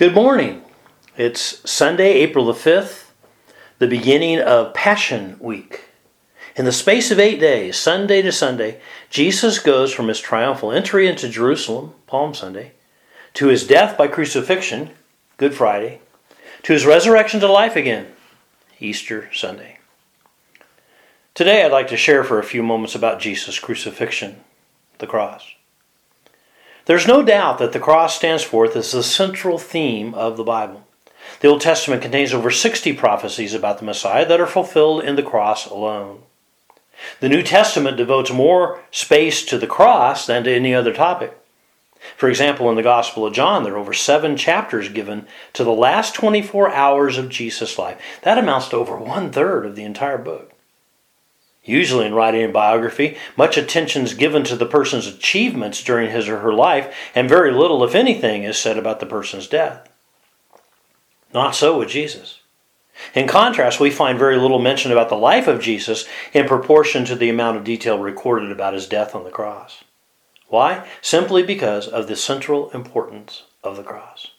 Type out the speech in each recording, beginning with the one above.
Good morning. It's Sunday, April the 5th, the beginning of Passion Week. In the space of eight days, Sunday to Sunday, Jesus goes from his triumphal entry into Jerusalem, Palm Sunday, to his death by crucifixion, Good Friday, to his resurrection to life again, Easter Sunday. Today, I'd like to share for a few moments about Jesus' crucifixion, the cross. There's no doubt that the cross stands forth as the central theme of the Bible. The Old Testament contains over 60 prophecies about the Messiah that are fulfilled in the cross alone. The New Testament devotes more space to the cross than to any other topic. For example, in the Gospel of John, there are over seven chapters given to the last 24 hours of Jesus' life. That amounts to over one third of the entire book. Usually, in writing a biography, much attention is given to the person's achievements during his or her life, and very little, if anything, is said about the person's death. Not so with Jesus. In contrast, we find very little mention about the life of Jesus in proportion to the amount of detail recorded about his death on the cross. Why? Simply because of the central importance of the cross.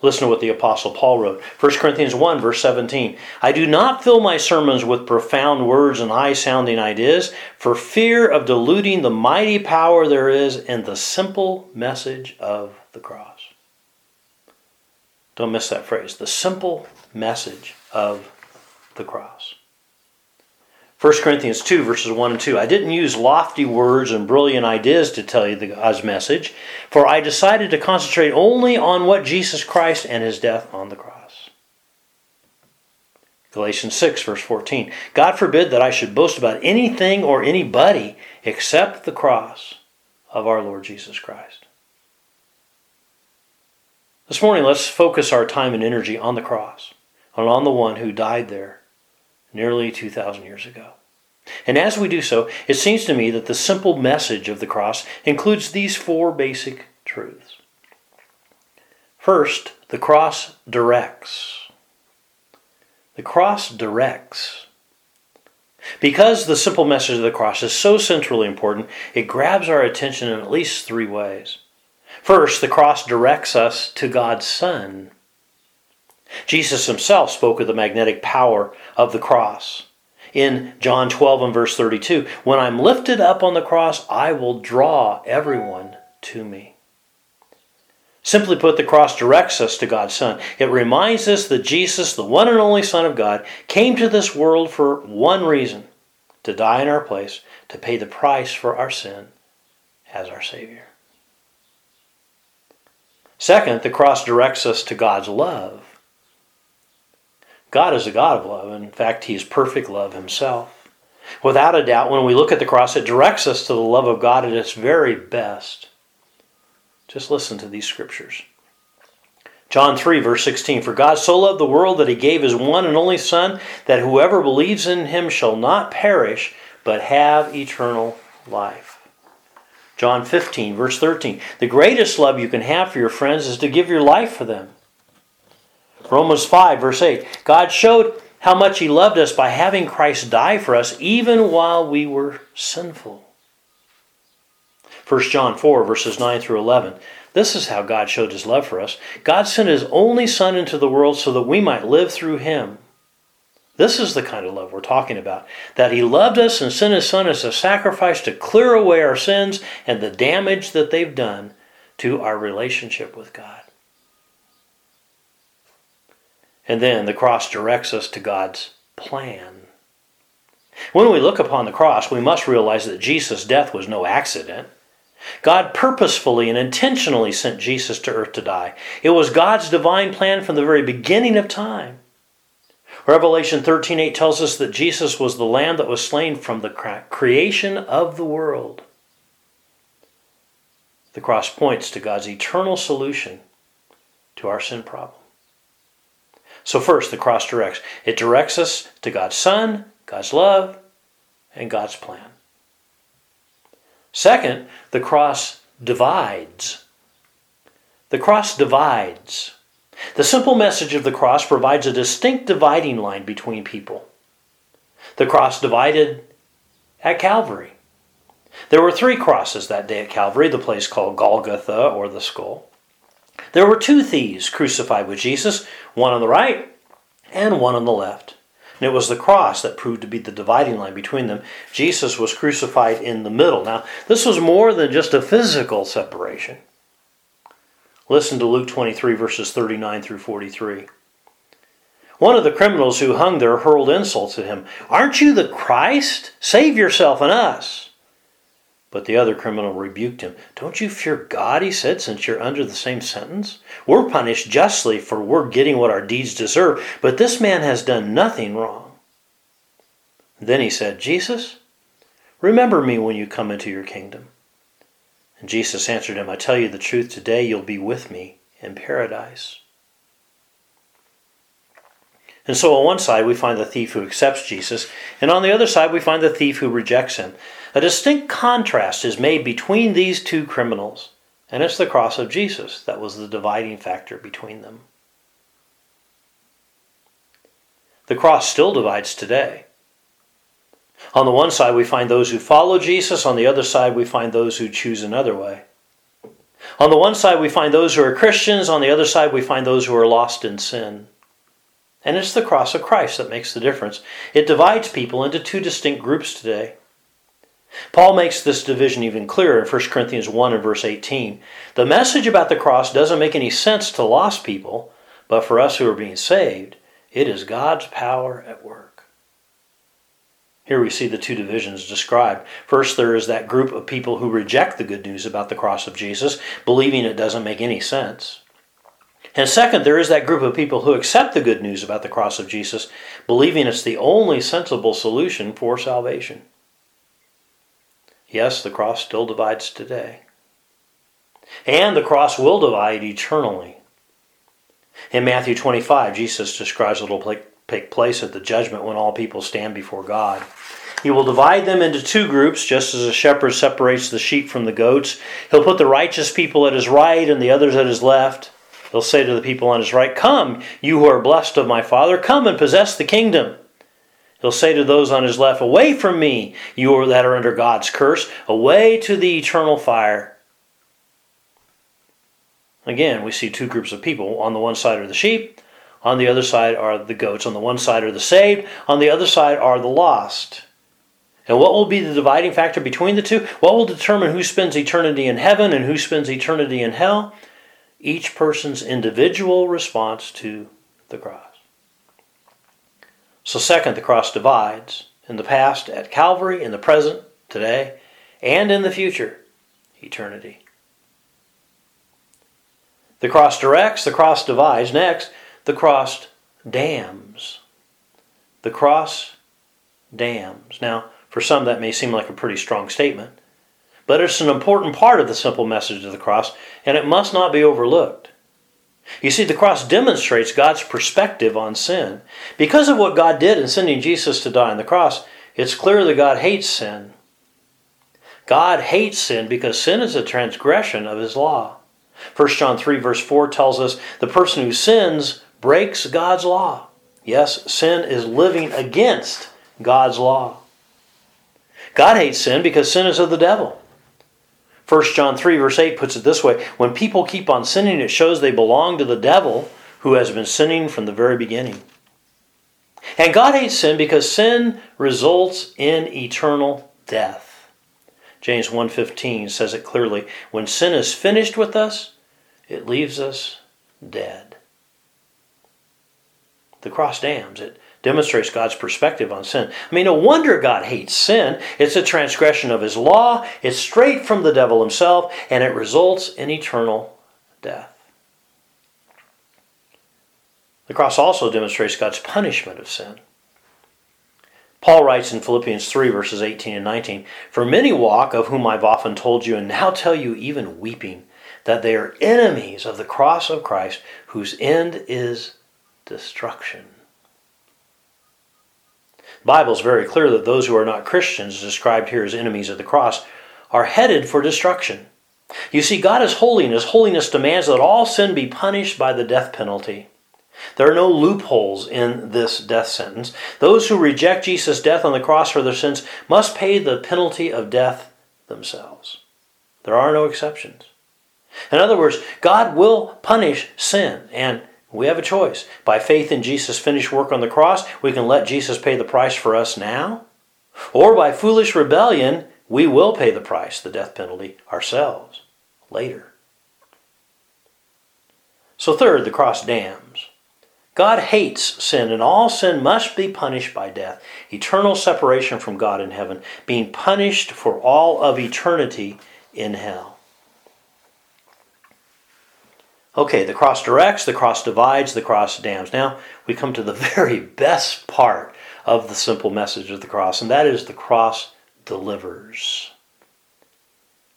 Listen to what the Apostle Paul wrote. 1 Corinthians 1, verse 17. I do not fill my sermons with profound words and high sounding ideas for fear of diluting the mighty power there is in the simple message of the cross. Don't miss that phrase. The simple message of the cross. 1 Corinthians 2, verses 1 and 2. I didn't use lofty words and brilliant ideas to tell you the God's message, for I decided to concentrate only on what Jesus Christ and his death on the cross. Galatians 6, verse 14. God forbid that I should boast about anything or anybody except the cross of our Lord Jesus Christ. This morning, let's focus our time and energy on the cross and on the one who died there nearly 2,000 years ago. And as we do so, it seems to me that the simple message of the cross includes these four basic truths. First, the cross directs. The cross directs. Because the simple message of the cross is so centrally important, it grabs our attention in at least three ways. First, the cross directs us to God's Son. Jesus himself spoke of the magnetic power of the cross. In John 12 and verse 32, when I'm lifted up on the cross, I will draw everyone to me. Simply put, the cross directs us to God's Son. It reminds us that Jesus, the one and only Son of God, came to this world for one reason to die in our place, to pay the price for our sin as our Savior. Second, the cross directs us to God's love. God is a God of love. In fact, He is perfect love Himself. Without a doubt, when we look at the cross, it directs us to the love of God at its very best. Just listen to these scriptures. John 3, verse 16 For God so loved the world that He gave His one and only Son, that whoever believes in Him shall not perish, but have eternal life. John 15, verse 13 The greatest love you can have for your friends is to give your life for them. Romans 5, verse 8. God showed how much He loved us by having Christ die for us even while we were sinful. 1 John 4, verses 9 through 11. This is how God showed His love for us. God sent His only Son into the world so that we might live through Him. This is the kind of love we're talking about. That He loved us and sent His Son as a sacrifice to clear away our sins and the damage that they've done to our relationship with God. And then the cross directs us to God's plan. When we look upon the cross, we must realize that Jesus' death was no accident. God purposefully and intentionally sent Jesus to earth to die. It was God's divine plan from the very beginning of time. Revelation 13:8 tells us that Jesus was the lamb that was slain from the creation of the world. The cross points to God's eternal solution to our sin problem. So, first, the cross directs. It directs us to God's Son, God's love, and God's plan. Second, the cross divides. The cross divides. The simple message of the cross provides a distinct dividing line between people. The cross divided at Calvary. There were three crosses that day at Calvary, the place called Golgotha or the skull. There were two thieves crucified with Jesus, one on the right and one on the left. And it was the cross that proved to be the dividing line between them. Jesus was crucified in the middle. Now, this was more than just a physical separation. Listen to Luke 23, verses 39 through 43. One of the criminals who hung there hurled insults at him. Aren't you the Christ? Save yourself and us. But the other criminal rebuked him. Don't you fear God, he said, since you're under the same sentence? We're punished justly for we're getting what our deeds deserve, but this man has done nothing wrong. Then he said, Jesus, remember me when you come into your kingdom. And Jesus answered him, I tell you the truth, today you'll be with me in paradise. And so on one side we find the thief who accepts Jesus, and on the other side we find the thief who rejects him. A distinct contrast is made between these two criminals, and it's the cross of Jesus that was the dividing factor between them. The cross still divides today. On the one side, we find those who follow Jesus. On the other side, we find those who choose another way. On the one side, we find those who are Christians. On the other side, we find those who are lost in sin. And it's the cross of Christ that makes the difference. It divides people into two distinct groups today. Paul makes this division even clearer in 1 Corinthians 1 and verse 18. The message about the cross doesn't make any sense to lost people, but for us who are being saved, it is God's power at work. Here we see the two divisions described. First, there is that group of people who reject the good news about the cross of Jesus, believing it doesn't make any sense. And second, there is that group of people who accept the good news about the cross of Jesus, believing it's the only sensible solution for salvation. Yes, the cross still divides today. And the cross will divide eternally. In Matthew 25, Jesus describes what will take place at the judgment when all people stand before God. He will divide them into two groups, just as a shepherd separates the sheep from the goats. He'll put the righteous people at his right and the others at his left. He'll say to the people on his right, Come, you who are blessed of my Father, come and possess the kingdom He'll say to those on his left, Away from me, you that are under God's curse, away to the eternal fire. Again, we see two groups of people. On the one side are the sheep, on the other side are the goats. On the one side are the saved, on the other side are the lost. And what will be the dividing factor between the two? What will determine who spends eternity in heaven and who spends eternity in hell? Each person's individual response to the cross. So, second, the cross divides in the past at Calvary, in the present, today, and in the future, eternity. The cross directs, the cross divides. Next, the cross damns. The cross damns. Now, for some, that may seem like a pretty strong statement, but it's an important part of the simple message of the cross, and it must not be overlooked. You see, the cross demonstrates God's perspective on sin. Because of what God did in sending Jesus to die on the cross, it's clear that God hates sin. God hates sin because sin is a transgression of his law. 1 John 3, verse 4 tells us the person who sins breaks God's law. Yes, sin is living against God's law. God hates sin because sin is of the devil. 1 John 3, verse 8 puts it this way When people keep on sinning, it shows they belong to the devil who has been sinning from the very beginning. And God hates sin because sin results in eternal death. James 1:15 says it clearly, when sin is finished with us, it leaves us dead. The cross damns it demonstrates God's perspective on sin. I mean, no wonder God hates sin. It's a transgression of his law, it's straight from the devil himself, and it results in eternal death. The cross also demonstrates God's punishment of sin. Paul writes in Philippians 3, verses 18 and 19 For many walk, of whom I've often told you, and now tell you, even weeping, that they are enemies of the cross of Christ, whose end is destruction. Bible is very clear that those who are not Christians, described here as enemies of the cross, are headed for destruction. You see, God is holy, and His holiness demands that all sin be punished by the death penalty. There are no loopholes in this death sentence. Those who reject Jesus' death on the cross for their sins must pay the penalty of death themselves. There are no exceptions. In other words, God will punish sin, and we have a choice. By faith in Jesus' finished work on the cross, we can let Jesus pay the price for us now, or by foolish rebellion, we will pay the price, the death penalty, ourselves later. So, third, the cross damns. God hates sin, and all sin must be punished by death. Eternal separation from God in heaven, being punished for all of eternity in hell. Okay, the cross directs, the cross divides, the cross damns. Now we come to the very best part of the simple message of the cross, and that is the cross delivers.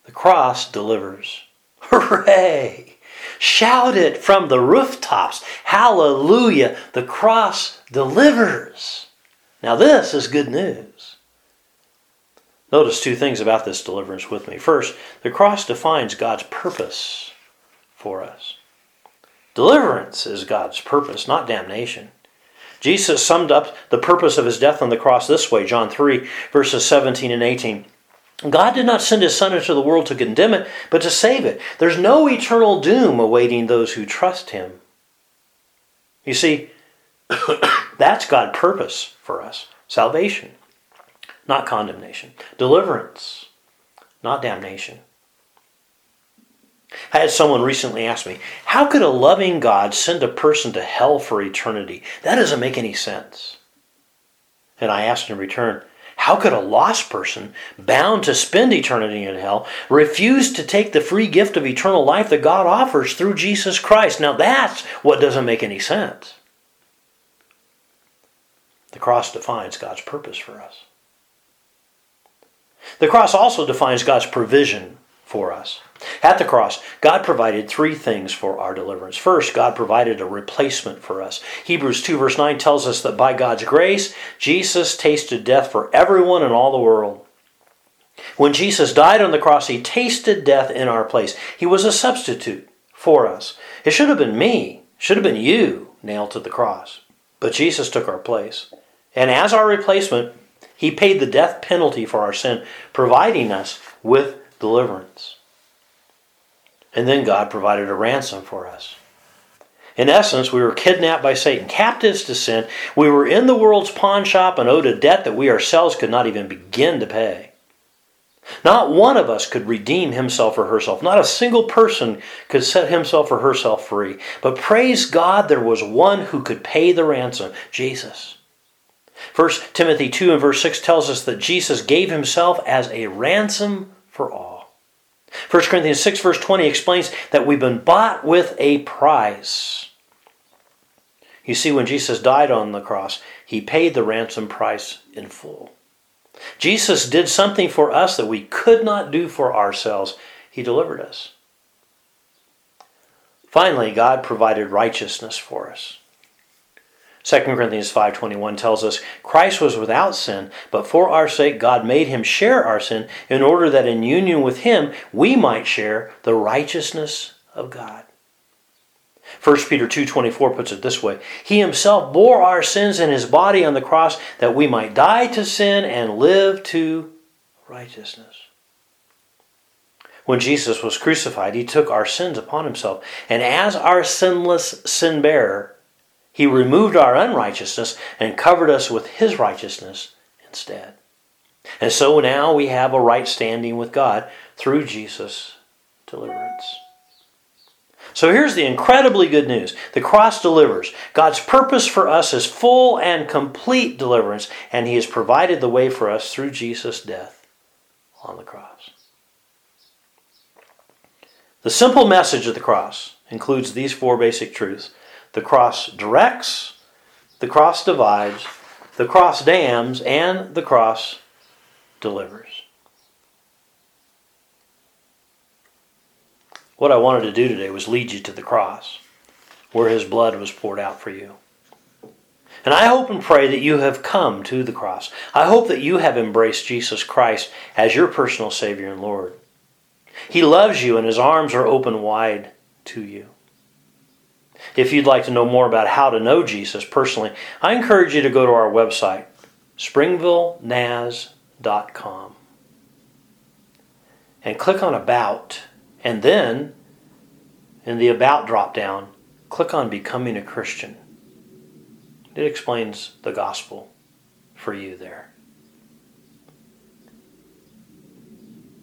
The cross delivers. Hooray! Shout it from the rooftops. Hallelujah! The cross delivers. Now, this is good news. Notice two things about this deliverance with me. First, the cross defines God's purpose for us. Deliverance is God's purpose, not damnation. Jesus summed up the purpose of his death on the cross this way John 3, verses 17 and 18. God did not send his Son into the world to condemn it, but to save it. There's no eternal doom awaiting those who trust him. You see, that's God's purpose for us salvation, not condemnation, deliverance, not damnation. I had someone recently ask me, How could a loving God send a person to hell for eternity? That doesn't make any sense. And I asked in return, How could a lost person, bound to spend eternity in hell, refuse to take the free gift of eternal life that God offers through Jesus Christ? Now that's what doesn't make any sense. The cross defines God's purpose for us. The cross also defines God's provision for us. At the cross, God provided three things for our deliverance. First, God provided a replacement for us. Hebrews 2, verse 9 tells us that by God's grace, Jesus tasted death for everyone in all the world. When Jesus died on the cross, he tasted death in our place. He was a substitute for us. It should have been me, should have been you nailed to the cross. But Jesus took our place. And as our replacement, he paid the death penalty for our sin, providing us with deliverance. And then God provided a ransom for us. In essence, we were kidnapped by Satan, captives to sin. We were in the world's pawn shop and owed a debt that we ourselves could not even begin to pay. Not one of us could redeem himself or herself. Not a single person could set himself or herself free. But praise God, there was one who could pay the ransom Jesus. 1 Timothy 2 and verse 6 tells us that Jesus gave himself as a ransom for all. 1 Corinthians 6, verse 20 explains that we've been bought with a price. You see, when Jesus died on the cross, he paid the ransom price in full. Jesus did something for us that we could not do for ourselves. He delivered us. Finally, God provided righteousness for us. 2 Corinthians 5:21 tells us Christ was without sin, but for our sake God made him share our sin in order that in union with him we might share the righteousness of God. 1 Peter 2:24 puts it this way, he himself bore our sins in his body on the cross that we might die to sin and live to righteousness. When Jesus was crucified, he took our sins upon himself, and as our sinless sin bearer, he removed our unrighteousness and covered us with His righteousness instead. And so now we have a right standing with God through Jesus' deliverance. So here's the incredibly good news the cross delivers. God's purpose for us is full and complete deliverance, and He has provided the way for us through Jesus' death on the cross. The simple message of the cross includes these four basic truths the cross directs, the cross divides, the cross damns, and the cross delivers. What I wanted to do today was lead you to the cross, where His blood was poured out for you. And I hope and pray that you have come to the cross. I hope that you have embraced Jesus Christ as your personal Savior and Lord. He loves you, and His arms are open wide to you. If you'd like to know more about how to know Jesus personally, I encourage you to go to our website, springvillenaz.com, and click on About, and then in the About drop down, click on Becoming a Christian. It explains the gospel for you there.